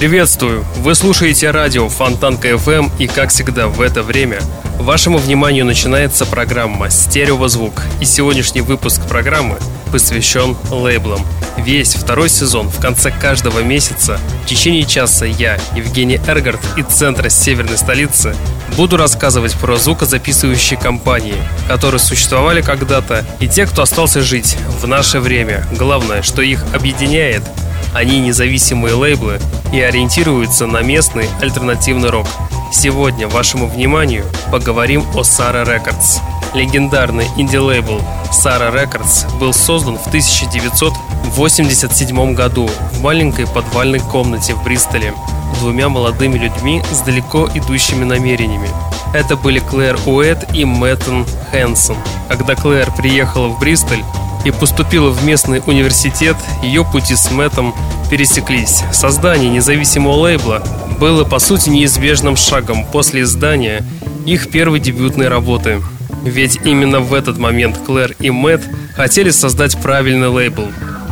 Приветствую! Вы слушаете радио Фонтанка FM и, как всегда, в это время вашему вниманию начинается программа «Стереозвук». И сегодняшний выпуск программы посвящен лейблам. Весь второй сезон в конце каждого месяца в течение часа я, Евгений Эргард из центра северной столицы буду рассказывать про звукозаписывающие компании, которые существовали когда-то, и те, кто остался жить в наше время. Главное, что их объединяет – они независимые лейблы и ориентируются на местный альтернативный рок. Сегодня вашему вниманию поговорим о Sara Records. Легендарный инди-лейбл Sara Records был создан в 1987 году в маленькой подвальной комнате в Бристоле двумя молодыми людьми с далеко идущими намерениями. Это были Клэр Уэт и Мэттон Хэнсон. Когда Клэр приехала в Бристоль, и поступила в местный университет, ее пути с Мэттом пересеклись. Создание независимого лейбла было по сути неизбежным шагом после издания их первой дебютной работы. Ведь именно в этот момент Клэр и Мэтт хотели создать правильный лейбл.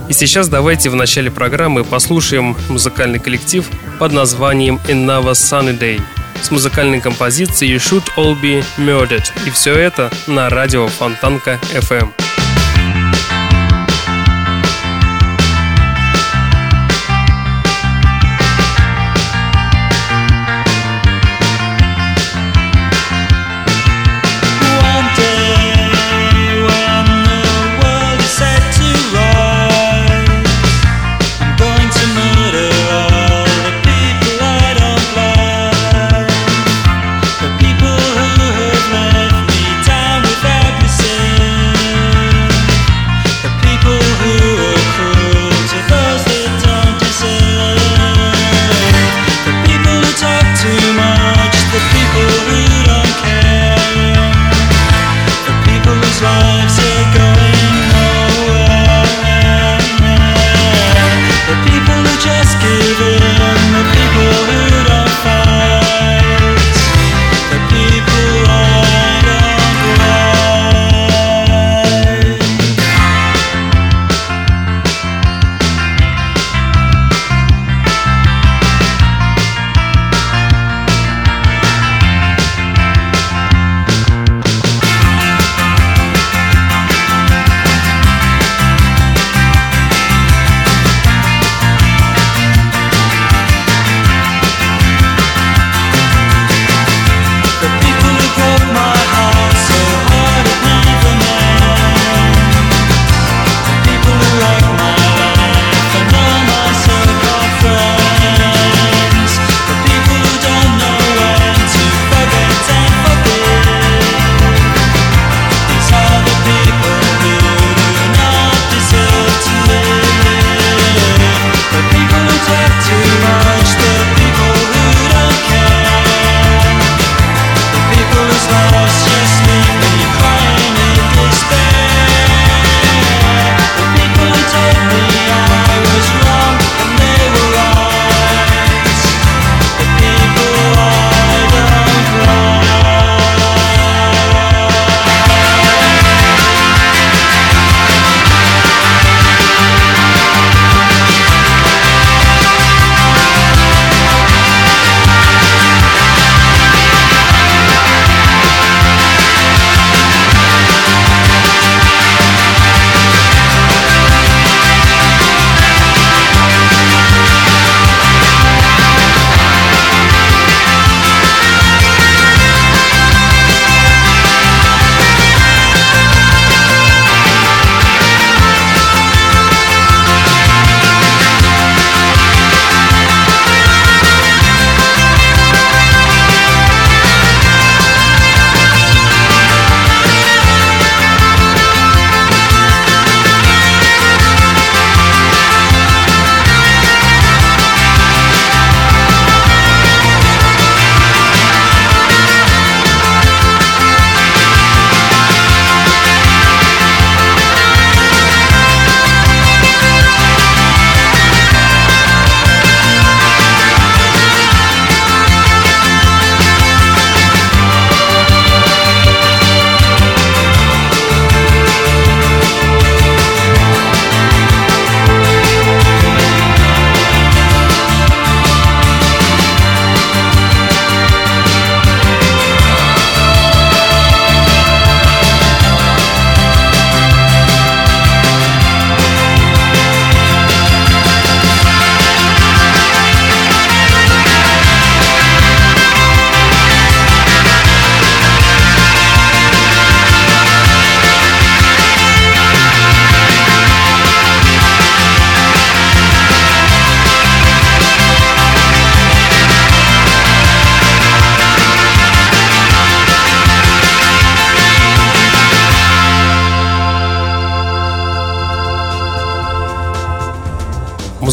И сейчас давайте в начале программы послушаем музыкальный коллектив под названием Another Sunny Day с музыкальной композицией You Should All Be Murdered. И все это на радио Фонтанка FM.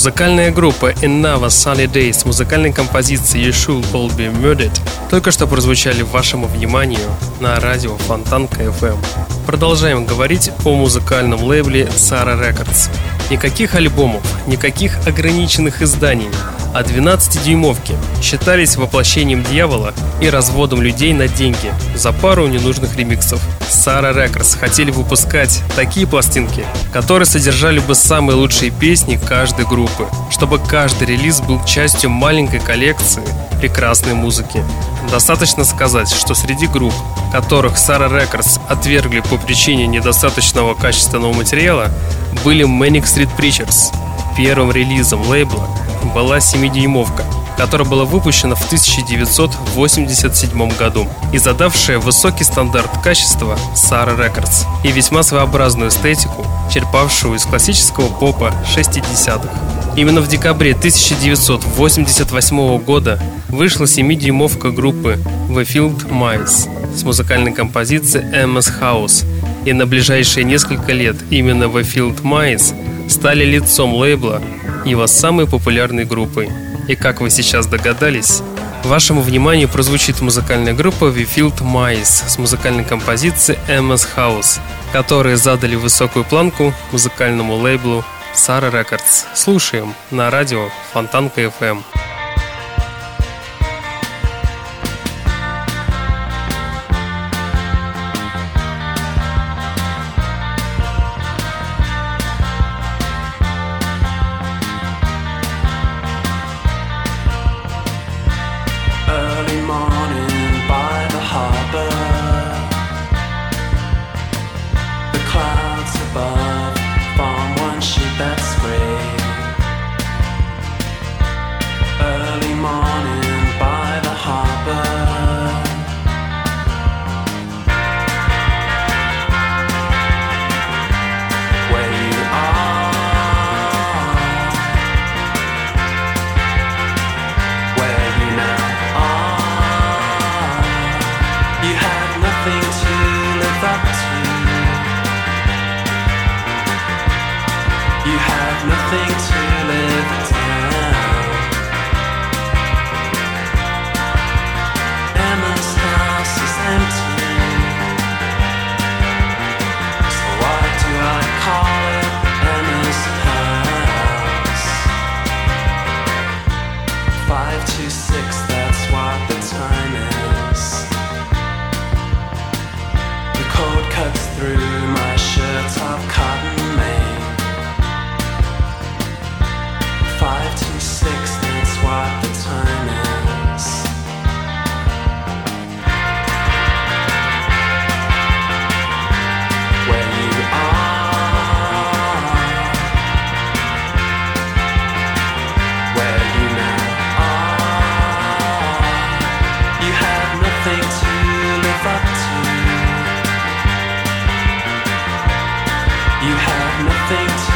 Музыкальная группа Innava Sunny Day с музыкальной композицией You Should All Be Murdered только что прозвучали вашему вниманию на радио Фонтанка FM. Продолжаем говорить о музыкальном лейбле Sara Records. Никаких альбомов, никаких ограниченных изданий, а 12-дюймовки считались воплощением дьявола и разводом людей на деньги за пару ненужных ремиксов. Sara Records хотели выпускать такие пластинки, которые содержали бы самые лучшие песни каждой группы, чтобы каждый релиз был частью маленькой коллекции прекрасной музыки. Достаточно сказать, что среди групп, которых Sara Records отвергли по причине недостаточного качественного материала, были Manic Street Preachers. Первым релизом лейбла была 7-дюймовка, которая была выпущена в 1987 году и задавшая высокий стандарт качества Sara Records и весьма своеобразную эстетику, черпавшую из классического попа 60-х. Именно в декабре 1988 года вышла 7-дюймовка группы The Field Mice с музыкальной композицией MS House, и на ближайшие несколько лет именно The Field Mice стали лицом лейбла его самой популярной группой. И как вы сейчас догадались, вашему вниманию прозвучит музыкальная группа The Field Mice с музыкальной композицией MS House, которые задали высокую планку музыкальному лейблу Sara Records. Слушаем на радио Фонтанка FM. think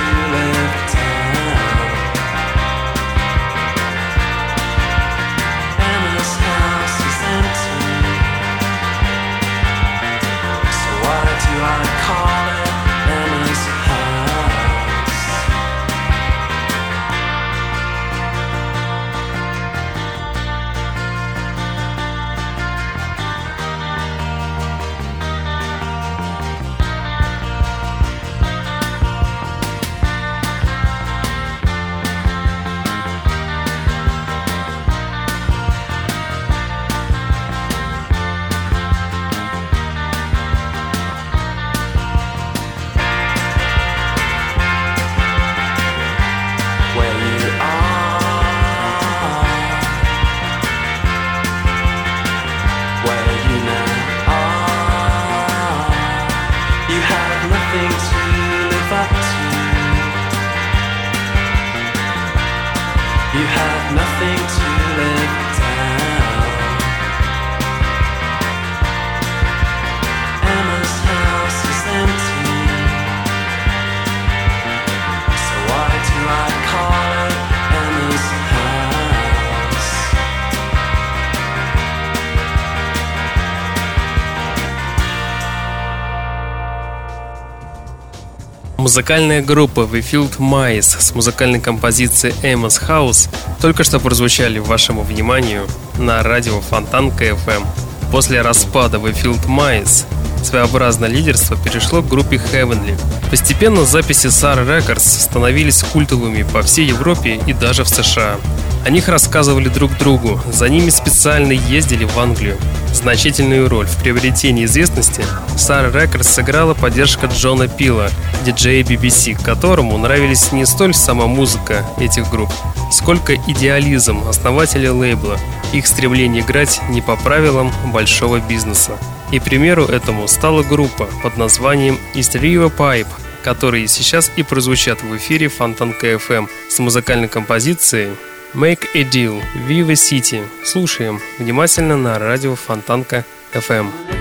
Музыкальная группа The Field Mice с музыкальной композицией Amos House только что прозвучали вашему вниманию на радио Фонтан КФМ. После распада The Field Mice своеобразное лидерство перешло к группе Heavenly. Постепенно записи SAR Records становились культовыми по всей Европе и даже в США. О них рассказывали друг другу, за ними специально ездили в Англию. Значительную роль в приобретении известности Sarah Records сыграла поддержка Джона Пила, диджея BBC, которому нравились не столь сама музыка этих групп, сколько идеализм основателя лейбла, их стремление играть не по правилам большого бизнеса. И примеру этому стала группа под названием East River Pipe, которые сейчас и прозвучат в эфире Фонтанка ФМ с музыкальной композицией Make a Deal with the City. Слушаем внимательно на радио Фонтанка FM.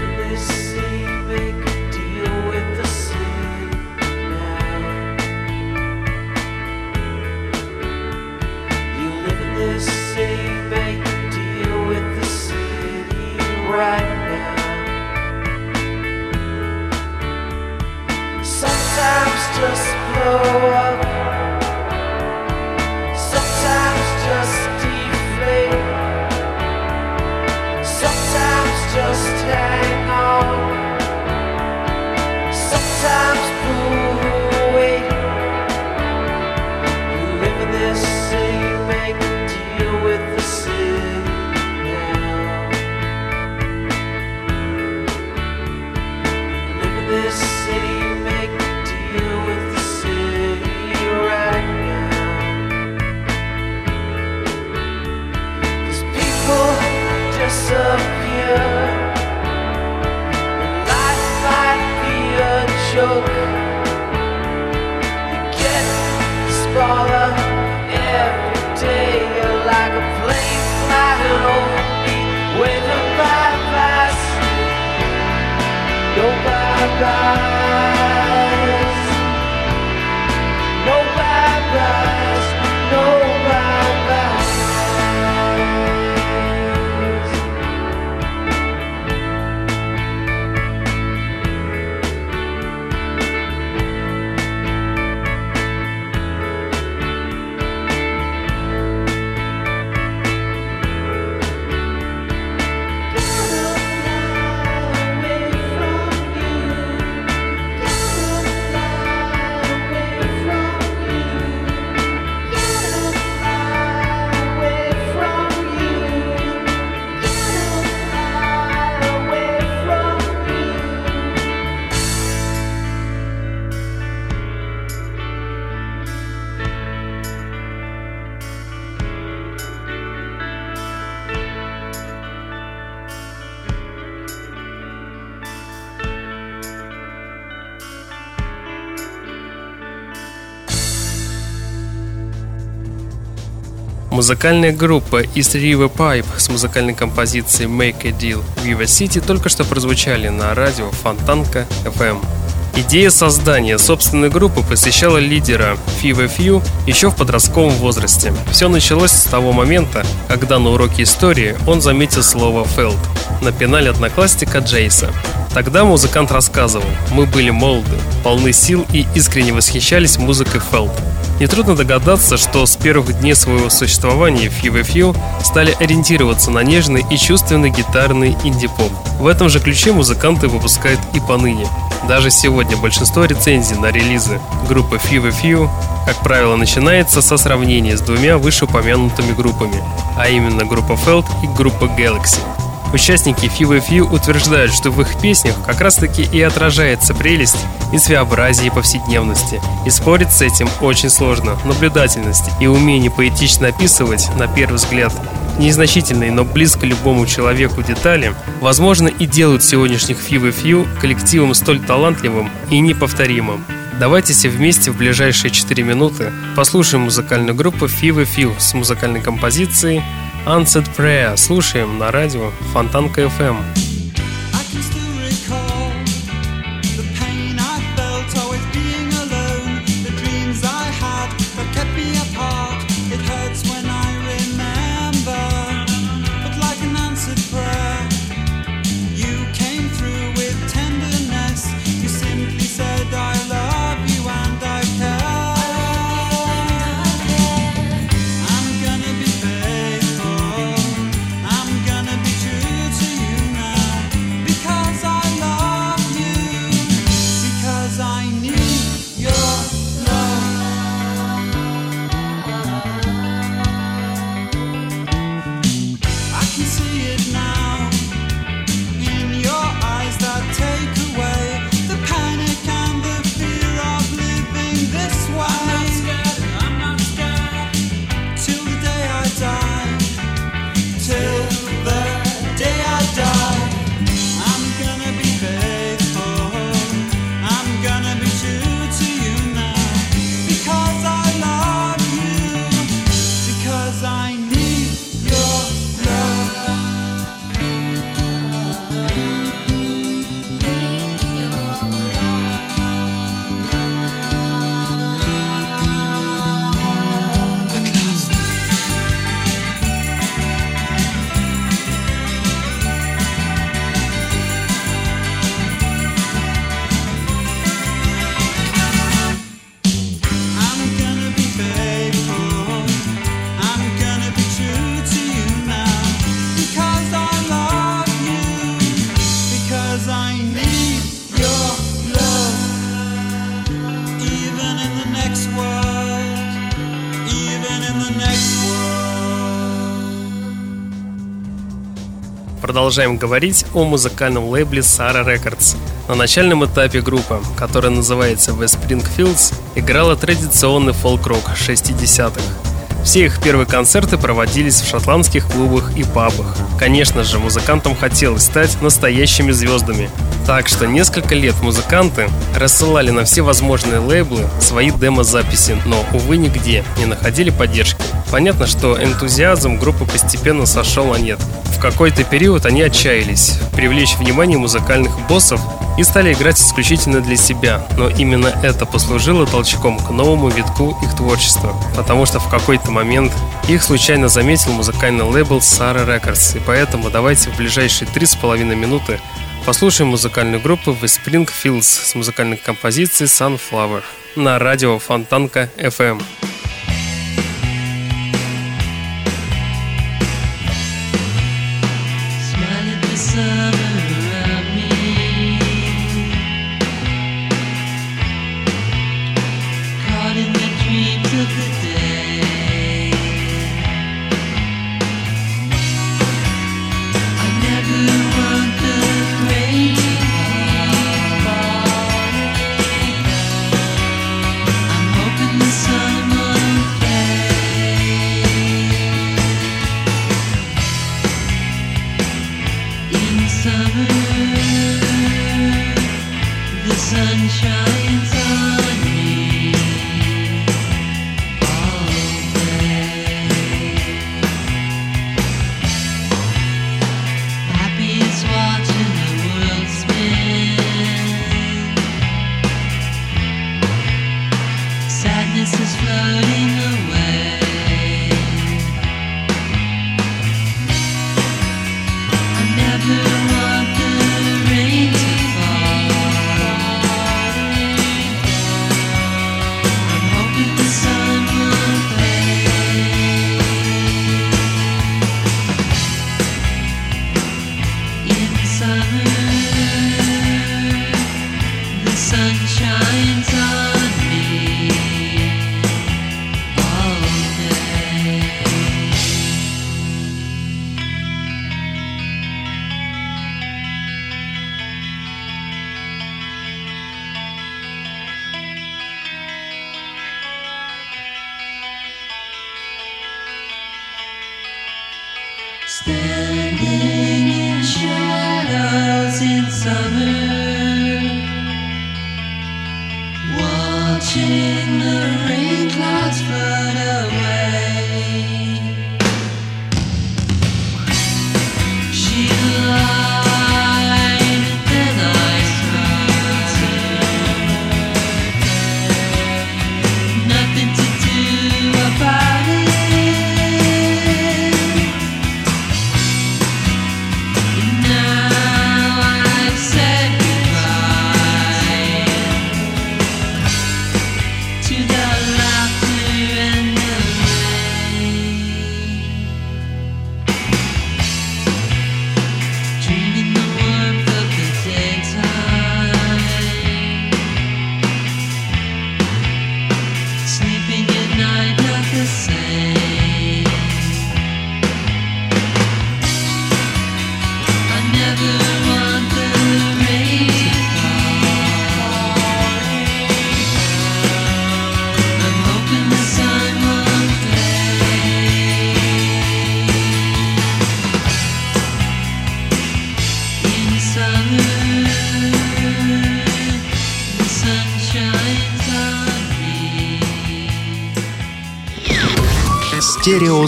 Музыкальная группа East River Pipe с музыкальной композицией Make a Deal Viva City только что прозвучали на радио Фонтанка FM. Идея создания собственной группы посещала лидера Фью еще в подростковом возрасте. Все началось с того момента, когда на уроке истории он заметил слово «фелд» на пенале одноклассника Джейса. Тогда музыкант рассказывал, мы были молоды, полны сил и искренне восхищались музыкой Фелд. Нетрудно догадаться, что с первых дней своего существования Few стали ориентироваться на нежный и чувственный гитарный инди-поп. В этом же ключе музыканты выпускают и поныне. Даже сегодня большинство рецензий на релизы группы Few, как правило, начинается со сравнения с двумя вышеупомянутыми группами, а именно группа Felt и группа Galaxy. Участники FIVFU утверждают, что в их песнях как раз таки и отражается прелесть и своеобразие повседневности. И спорить с этим очень сложно. Наблюдательность и умение поэтично описывать, на первый взгляд, незначительные, но близко любому человеку детали, возможно, и делают сегодняшних FIVFU коллективом столь талантливым и неповторимым. Давайте все вместе в ближайшие 4 минуты послушаем музыкальную группу FIVFU с музыкальной композицией Answered Prayer слушаем на радио Фонтанка FM. продолжаем говорить о музыкальном лейбле Sara Records. На начальном этапе группа, которая называется West Springfields, играла традиционный фолк-рок 60-х. Все их первые концерты проводились в шотландских клубах и пабах. Конечно же, музыкантам хотелось стать настоящими звездами. Так что несколько лет музыканты рассылали на все возможные лейблы свои демо-записи, но, увы, нигде не находили поддержки. Понятно, что энтузиазм группы постепенно сошел на нет. В какой-то период они отчаялись привлечь внимание музыкальных боссов и стали играть исключительно для себя, но именно это послужило толчком к новому витку их творчества, потому что в какой-то момент их случайно заметил музыкальный лейбл Sara Records, и поэтому давайте в ближайшие три с половиной минуты послушаем музыкальную группу The Springfields с музыкальной композицией Sunflower на радио Фонтанка FM.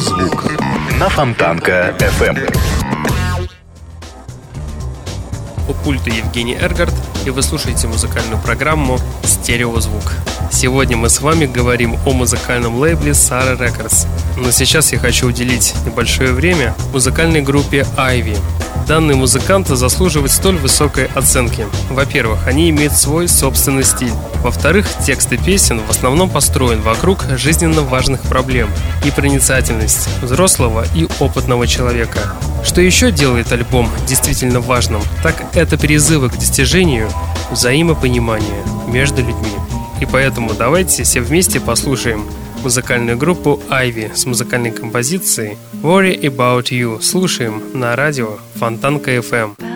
Стереозвук на Фонтанка FM. У пульта Евгений Эргард, и вы слушаете музыкальную программу «Стереозвук». Сегодня мы с вами говорим о музыкальном лейбле Sara Records. Но сейчас я хочу уделить небольшое время музыкальной группе Ivy. Данные музыканты заслуживают столь высокой оценки. Во-первых, они имеют свой собственный стиль. Во-вторых, тексты песен в основном построен вокруг жизненно важных проблем и проницательность взрослого и опытного человека. Что еще делает альбом действительно важным, так это призывы к достижению взаимопонимания между людьми. И поэтому давайте все вместе послушаем музыкальную группу Ivy с музыкальной композицией Worry About You. Слушаем на радио Фонтанка FM.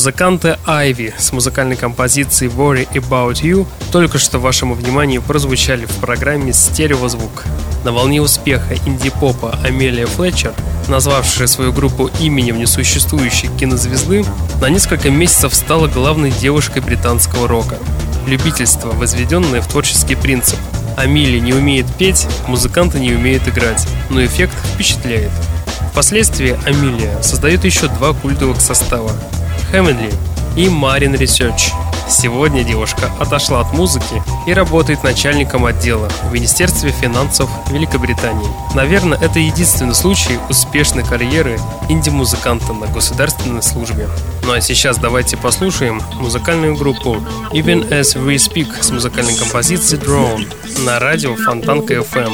Музыканты Ivy с музыкальной композицией Worry About You только что вашему вниманию прозвучали в программе «Стереозвук». На волне успеха инди-попа Амелия Флетчер, назвавшая свою группу именем несуществующей кинозвезды, на несколько месяцев стала главной девушкой британского рока. Любительство, возведенное в творческий принцип. Амелия не умеет петь, музыканты не умеют играть, но эффект впечатляет. Впоследствии Амелия создает еще два культовых состава Heavenly и Marine Research. Сегодня девушка отошла от музыки и работает начальником отдела в Министерстве финансов Великобритании. Наверное, это единственный случай успешной карьеры инди-музыканта на государственной службе. Ну а сейчас давайте послушаем музыкальную группу Even As We Speak с музыкальной композицией Drone на радио Фонтанка FM.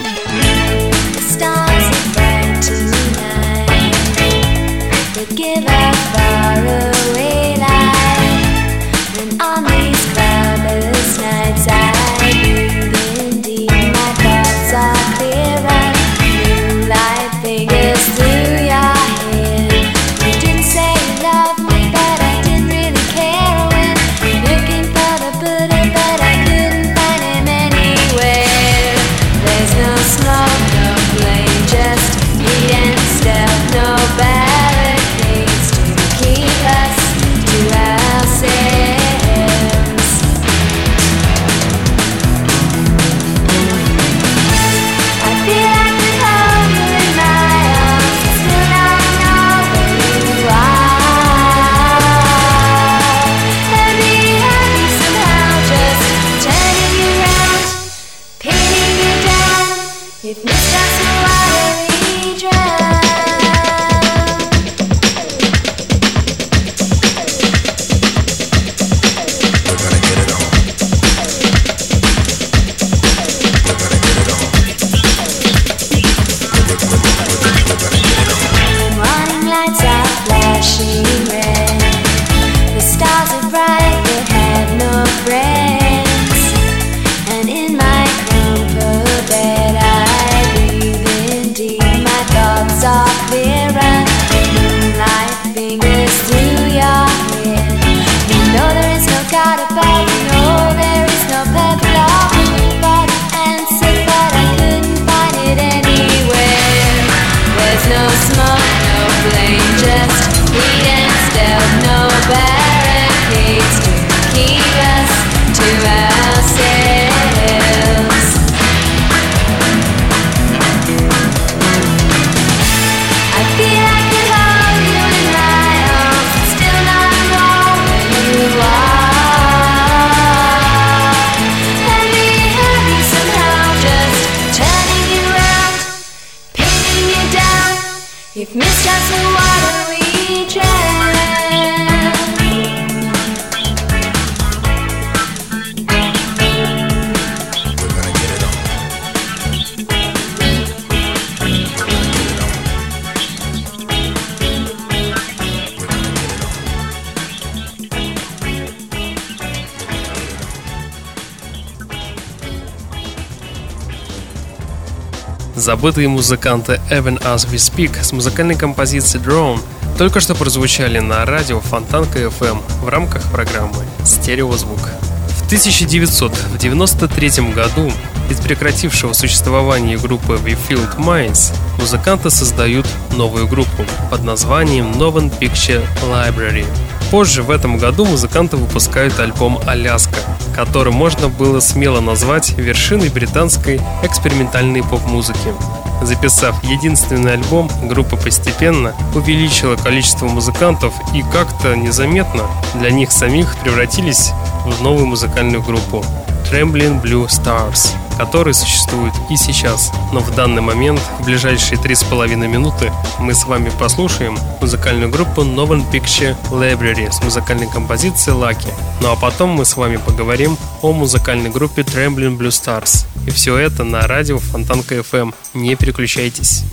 Забытые музыканты Evan As We Speak с музыкальной композицией Drone только что прозвучали на радио Фонтанка FM в рамках программы «Стереозвук». В 1993 году из прекратившего существование группы We Field Minds музыканты создают новую группу под названием Noven Picture Library. Позже в этом году музыканты выпускают альбом «Аляска», который можно было смело назвать вершиной британской экспериментальной поп-музыки. Записав единственный альбом, группа постепенно увеличила количество музыкантов и как-то незаметно для них самих превратились в новую музыкальную группу Trembling Blue Stars – который существует и сейчас. Но в данный момент, в ближайшие три с половиной минуты, мы с вами послушаем музыкальную группу Novan Picture Library с музыкальной композицией Lucky. Ну а потом мы с вами поговорим о музыкальной группе Trembling Blue Stars. И все это на радио Фонтанка FM. Не переключайтесь.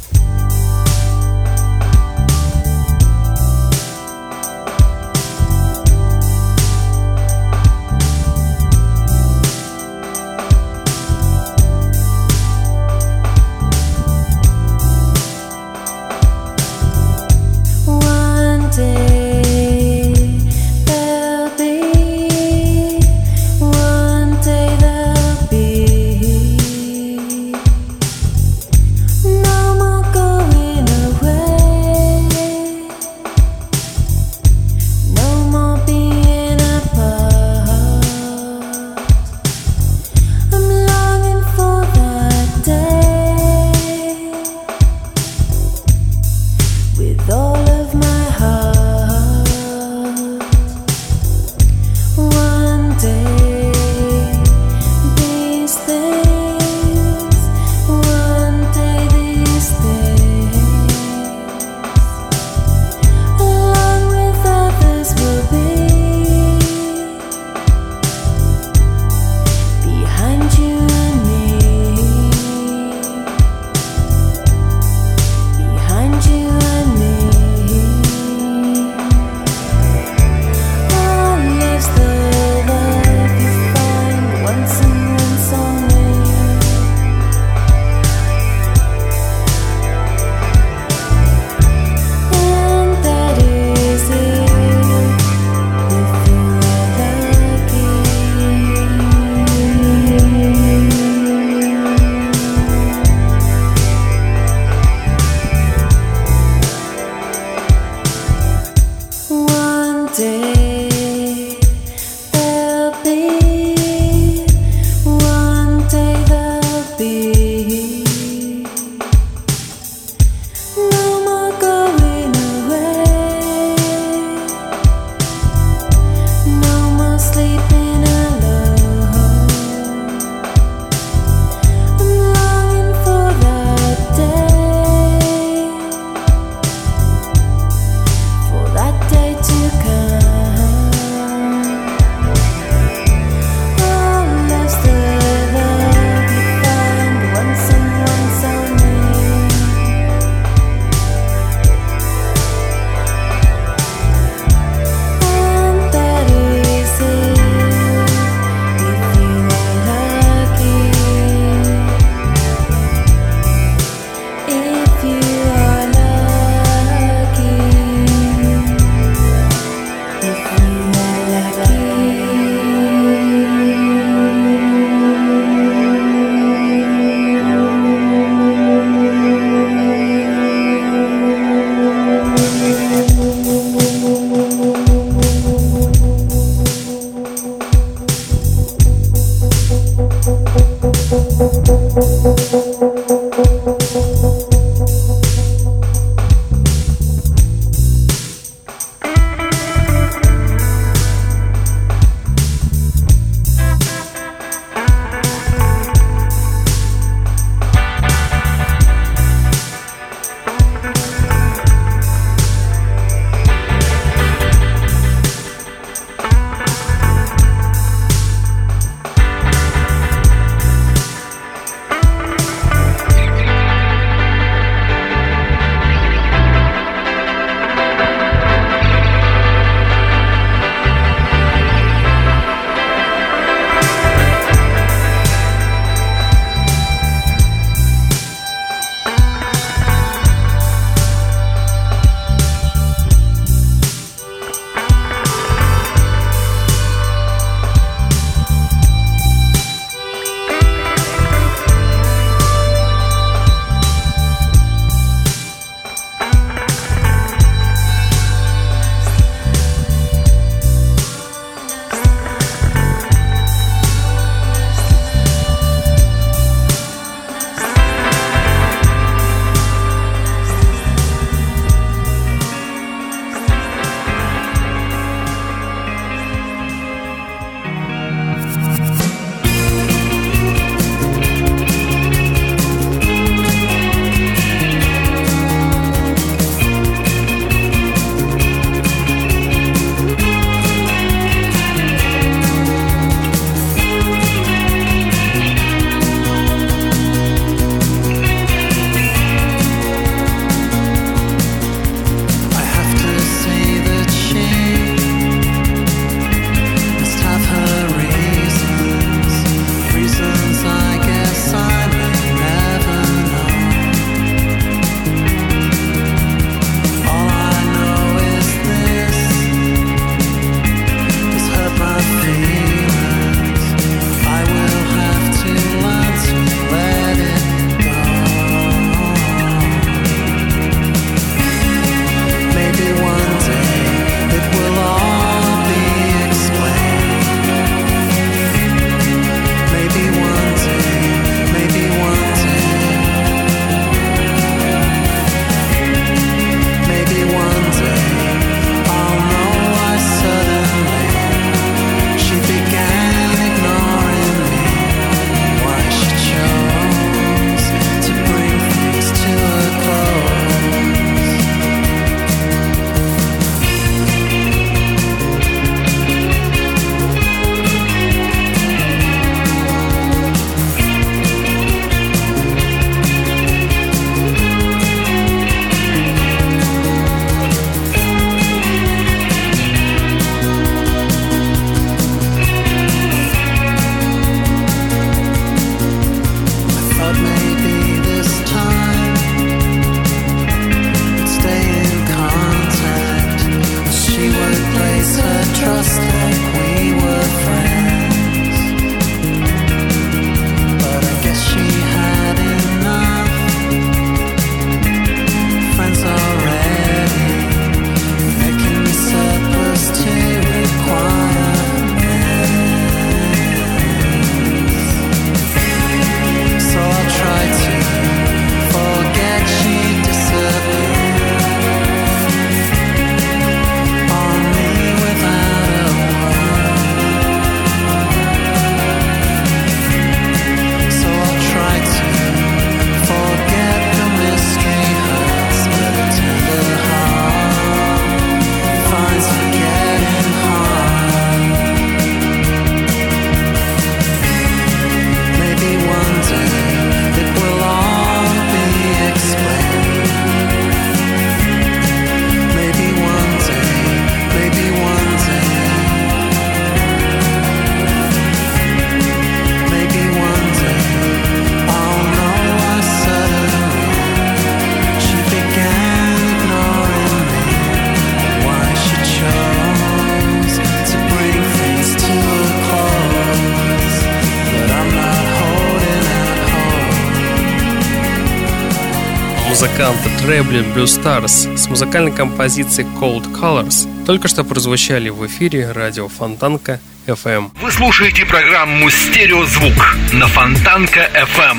Traveling Blue Stars с музыкальной композицией Cold Colors только что прозвучали в эфире радио Фонтанка FM. Вы слушаете программу «Стереозвук» на Фонтанка FM.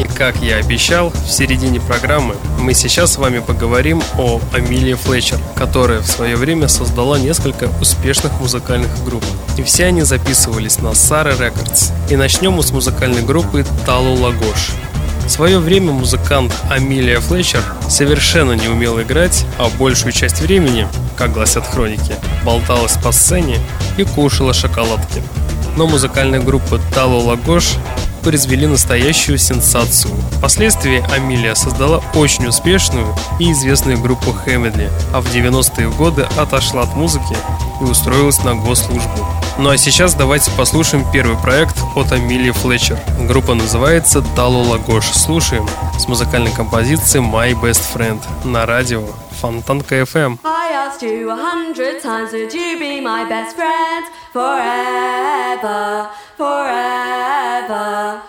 И как я обещал, в середине программы мы сейчас с вами поговорим о Амилии Флетчер, которая в свое время создала несколько успешных музыкальных групп. И все они записывались на Сара Records. И начнем мы с музыкальной группы Талу Лагош. В свое время музыкант Амилия Флетчер совершенно не умел играть, а большую часть времени, как гласят хроники, болталась по сцене и кушала шоколадки. Но музыкальная группа Талу Лагош произвели настоящую сенсацию. Впоследствии Амилия создала очень успешную и известную группу Хэмедли, а в 90-е годы отошла от музыки и устроилась на госслужбу. Ну а сейчас давайте послушаем первый проект от Амилии Флетчер. Группа называется Талу Лагош. Слушаем с музыкальной композицией My Best Friend на радио Фонтанка FM. Forever, forever?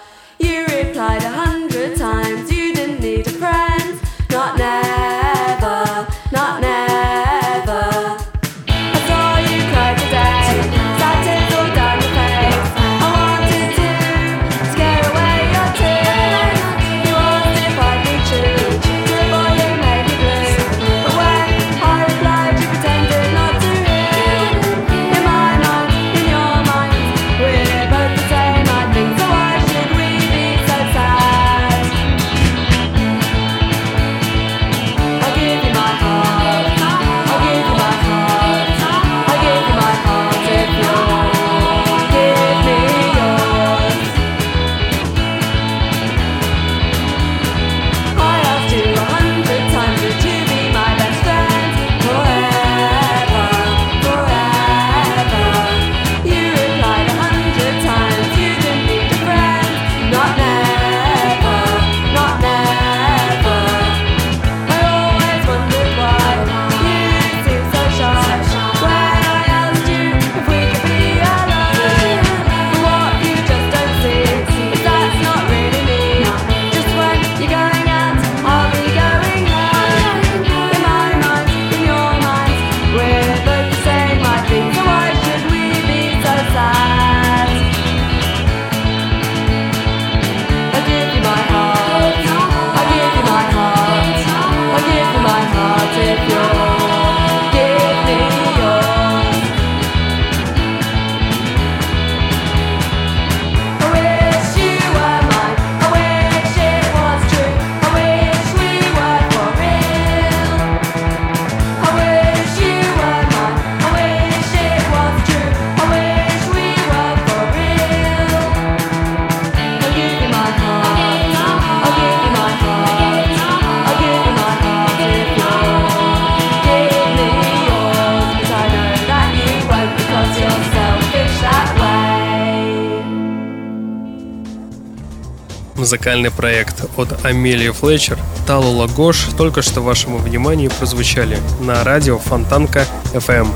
Музыкальный проект от Амелии Флетчер «Талу Лагош» только что вашему вниманию прозвучали на радио Фонтанка FM.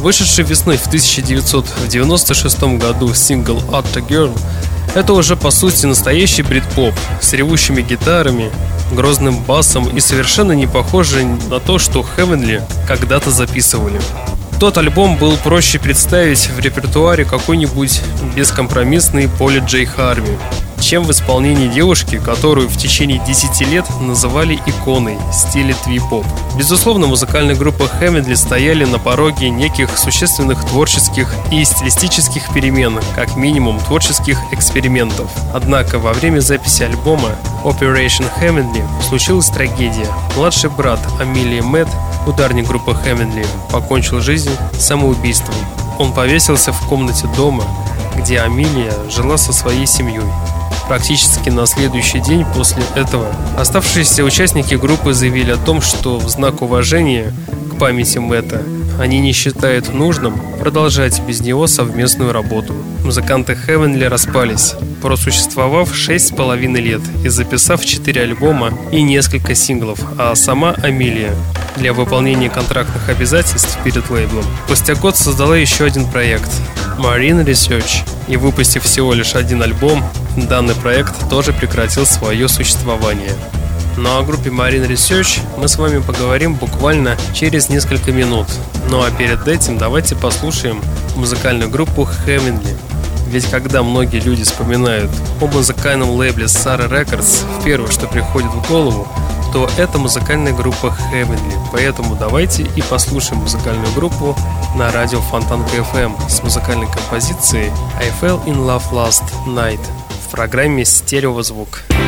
Вышедший весной в 1996 году сингл «Atta Girl» это уже по сути настоящий брит-поп с ревущими гитарами, грозным басом и совершенно не похожий на то, что Heavenly когда-то записывали. Тот альбом был проще представить в репертуаре какой-нибудь бескомпромиссный Поли Джей Харви чем в исполнении девушки, которую в течение 10 лет называли иконой стиля твип-поп. Безусловно, музыкальная группа Хэммидли стояли на пороге неких существенных творческих и стилистических перемен, как минимум творческих экспериментов. Однако во время записи альбома Operation Хэммидли случилась трагедия. Младший брат Амилии Мэтт, ударник группы Хэммидли, покончил жизнь самоубийством. Он повесился в комнате дома, где Амилия жила со своей семьей. Практически на следующий день после этого оставшиеся участники группы заявили о том, что в знак уважения к памяти Мэтта они не считают нужным продолжать без него совместную работу. Музыканты Heavenly распались, просуществовав шесть с половиной лет и записав четыре альбома и несколько синглов, а сама Амилия для выполнения контрактных обязательств перед лейблом спустя год создала еще один проект – Marine Research – И выпустив всего лишь один альбом, данный проект тоже прекратил свое существование. Ну а о группе Marine Research мы с вами поговорим буквально через несколько минут. Ну а перед этим давайте послушаем музыкальную группу Heavenly. Ведь когда многие люди вспоминают о музыкальном лейбле Sarah Records, первое, что приходит в голову, то это музыкальная группа Heavenly. Поэтому давайте и послушаем музыкальную группу на радио Фонтанка FM с музыкальной композицией I Fell in Love Last Night в программе «Стереозвук». звук.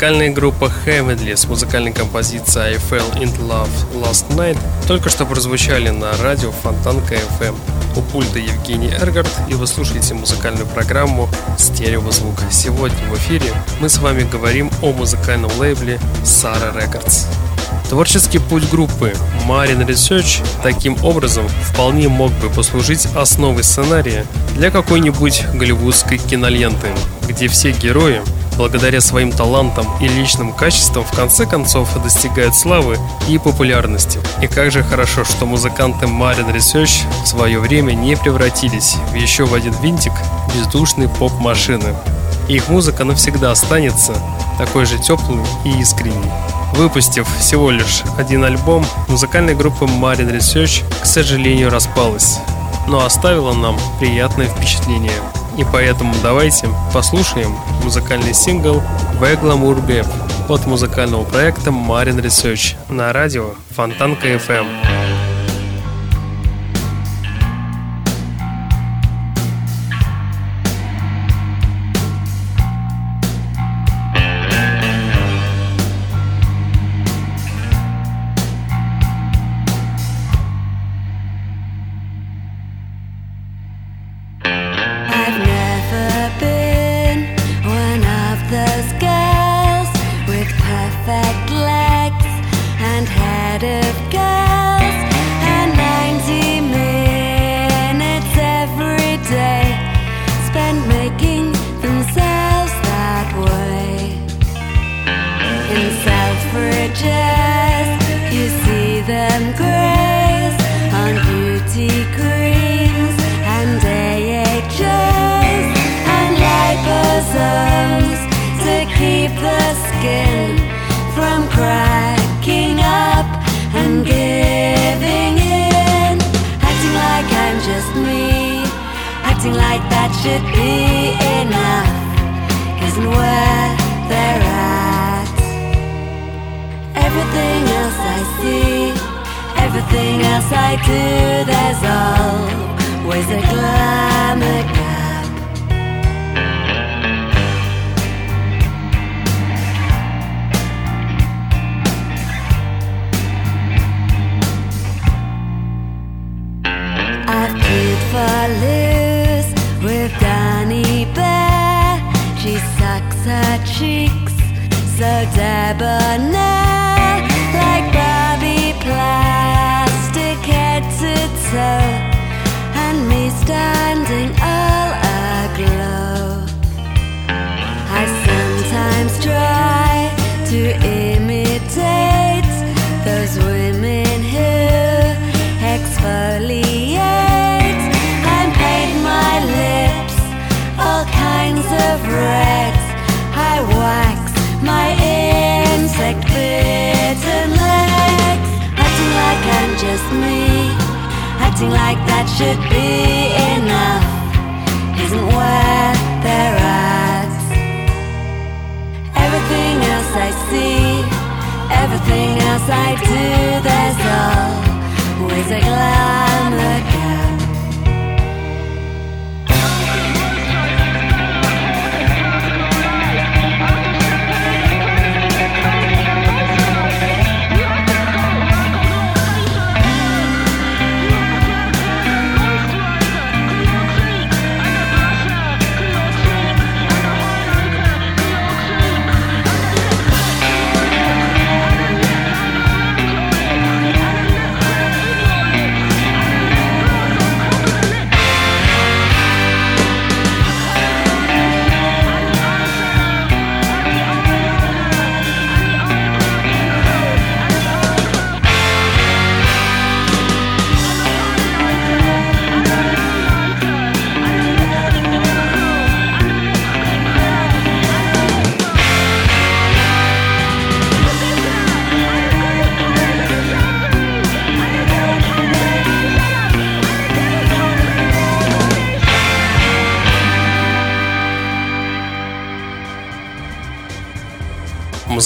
Музыкальная группа Heavenly с музыкальной композицией I Fell Into Love Last Night только что прозвучали на радио Фонтанка FM. У пульта Евгений Эргард, и вы слушаете музыкальную программу «Стереозвук». Сегодня в эфире мы с вами говорим о музыкальном лейбле Sara Records. Творческий путь группы Marine Research таким образом вполне мог бы послужить основой сценария для какой-нибудь голливудской киноленты, где все герои благодаря своим талантам и личным качествам в конце концов достигают славы и популярности. И как же хорошо, что музыканты Marine Research в свое время не превратились в еще в один винтик бездушной поп-машины. Их музыка навсегда останется такой же теплой и искренней. Выпустив всего лишь один альбом, музыкальная группа Marine Research, к сожалению, распалась, но оставила нам приятное впечатление. И поэтому давайте послушаем музыкальный сингл «Вегламур Гэп» от музыкального проекта Marine Research на радио Фонтанка FM.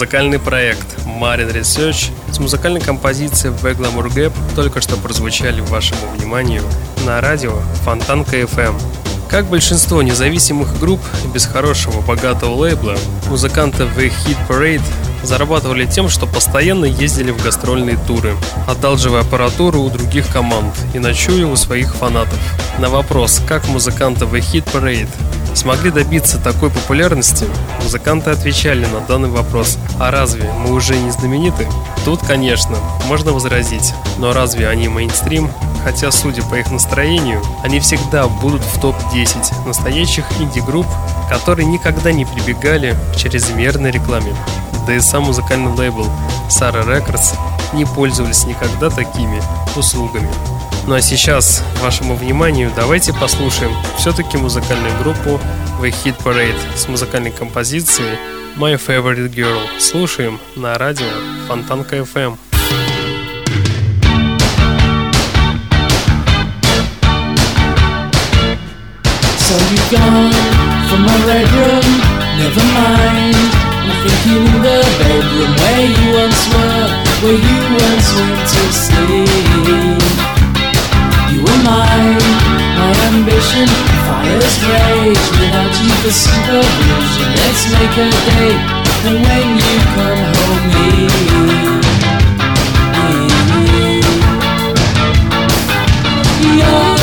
Музыкальный проект Marin Research с музыкальной композицией The Glamour Gap только что прозвучали вашему вниманию на радио Фонтанка FM. Как большинство независимых групп без хорошего, богатого лейбла, музыканты The Hit Parade зарабатывали тем, что постоянно ездили в гастрольные туры, одалживая аппаратуру у других команд и ночуя у своих фанатов. На вопрос, как музыканты The Hit Parade смогли добиться такой популярности, музыканты отвечали на данный вопрос. А разве мы уже не знамениты? Тут, конечно, можно возразить, но разве они мейнстрим? Хотя, судя по их настроению, они всегда будут в топ-10 настоящих инди-групп, которые никогда не прибегали к чрезмерной рекламе. Да и сам музыкальный лейбл Sara Records не пользовались никогда такими услугами. Ну а сейчас, вашему вниманию, давайте послушаем все-таки музыкальную группу The Hit Parade с музыкальной композицией My Favorite Girl. Слушаем на радио Фонтанка FM. So you've gone from my red room, never mind. I'm thinking in the bedroom where you once were, where you once went to sleep. Were mine, my ambition, fire's rage. Without you for supervision, let's make a date. And when you come home, me. You're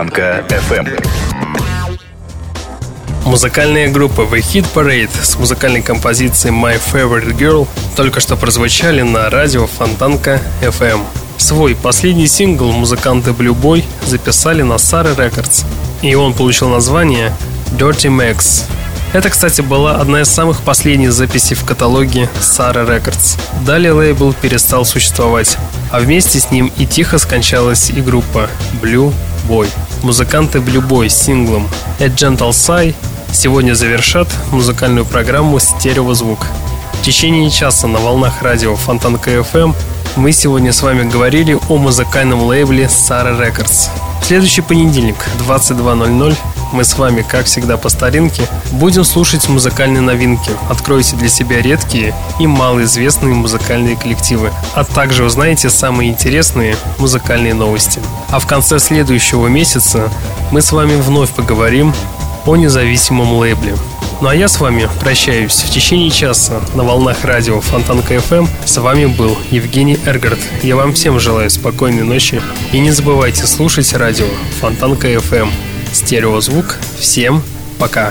Фонтанка FM. Музыкальная группа The Hit Parade с музыкальной композицией My Favorite Girl только что прозвучали на радио Фонтанка FM. Свой последний сингл музыканты Blue Boy записали на Sara Records, и он получил название Dirty Max. Это, кстати, была одна из самых последних записей в каталоге Sara Records. Далее лейбл перестал существовать, а вместе с ним и тихо скончалась и группа Blue Boy. Музыканты Blue Boy с синглом A Gentle Sigh сегодня завершат музыкальную программу «Стереозвук». В течение часа на волнах радио Фонтан КФМ мы сегодня с вами говорили о музыкальном лейбле Sara Records. В следующий понедельник, 22.00, мы с вами, как всегда по старинке, будем слушать музыкальные новинки. Откройте для себя редкие и малоизвестные музыкальные коллективы, а также узнаете самые интересные музыкальные новости. А в конце следующего месяца мы с вами вновь поговорим о независимом лейбле. Ну а я с вами прощаюсь. В течение часа на волнах радио Фонтанка FM с вами был Евгений Эргард. Я вам всем желаю спокойной ночи и не забывайте слушать радио Фонтанка FM. Стереозвук. Всем пока.